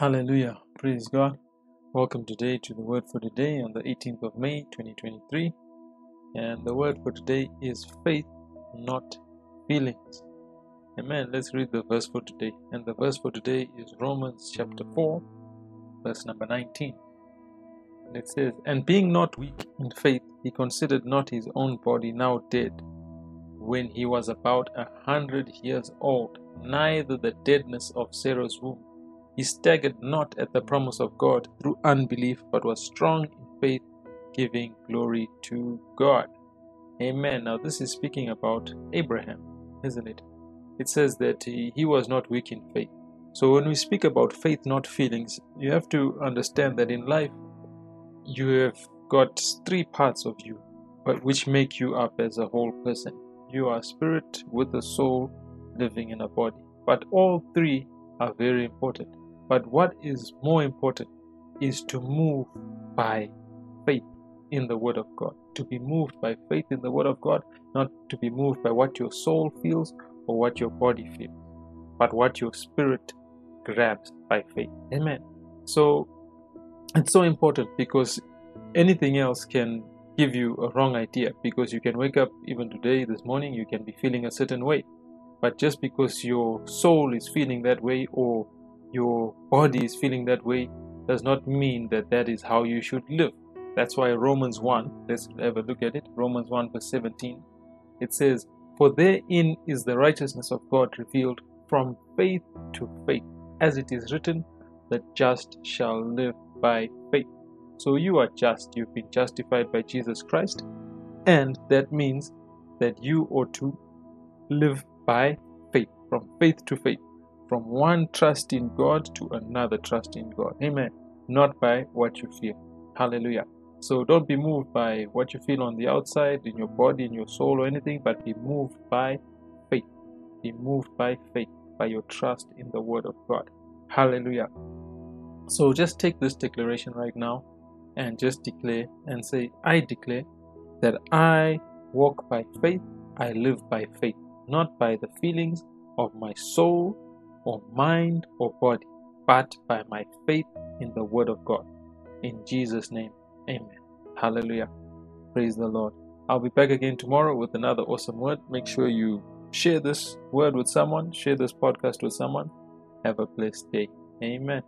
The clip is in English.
Hallelujah. Praise God. Welcome today to the word for today on the 18th of May 2023. And the word for today is faith, not feelings. Amen. Let's read the verse for today. And the verse for today is Romans chapter 4, verse number 19. And it says, And being not weak in faith, he considered not his own body now dead, when he was about a hundred years old, neither the deadness of Sarah's womb he staggered not at the promise of God through unbelief, but was strong in faith, giving glory to God. Amen. Now, this is speaking about Abraham, isn't it? It says that he, he was not weak in faith. So, when we speak about faith, not feelings, you have to understand that in life, you have got three parts of you, but which make you up as a whole person. You are spirit with a soul living in a body. But all three are very important. But what is more important is to move by faith in the Word of God. To be moved by faith in the Word of God, not to be moved by what your soul feels or what your body feels, but what your spirit grabs by faith. Amen. So it's so important because anything else can give you a wrong idea because you can wake up even today, this morning, you can be feeling a certain way. But just because your soul is feeling that way or your body is feeling that way does not mean that that is how you should live. That's why Romans 1, let's have a look at it. Romans 1, verse 17, it says, For therein is the righteousness of God revealed from faith to faith, as it is written, the just shall live by faith. So you are just, you've been justified by Jesus Christ, and that means that you ought to live by faith, from faith to faith from one trust in God to another trust in God. Amen. Not by what you feel. Hallelujah. So don't be moved by what you feel on the outside, in your body, in your soul, or anything, but be moved by faith. Be moved by faith, by your trust in the Word of God. Hallelujah. So just take this declaration right now and just declare and say, I declare that I walk by faith, I live by faith, not by the feelings of my soul or mind or body, but by my faith in the Word of God. In Jesus' name, amen. Hallelujah. Praise the Lord. I'll be back again tomorrow with another awesome word. Make sure you share this word with someone, share this podcast with someone. Have a blessed day. Amen.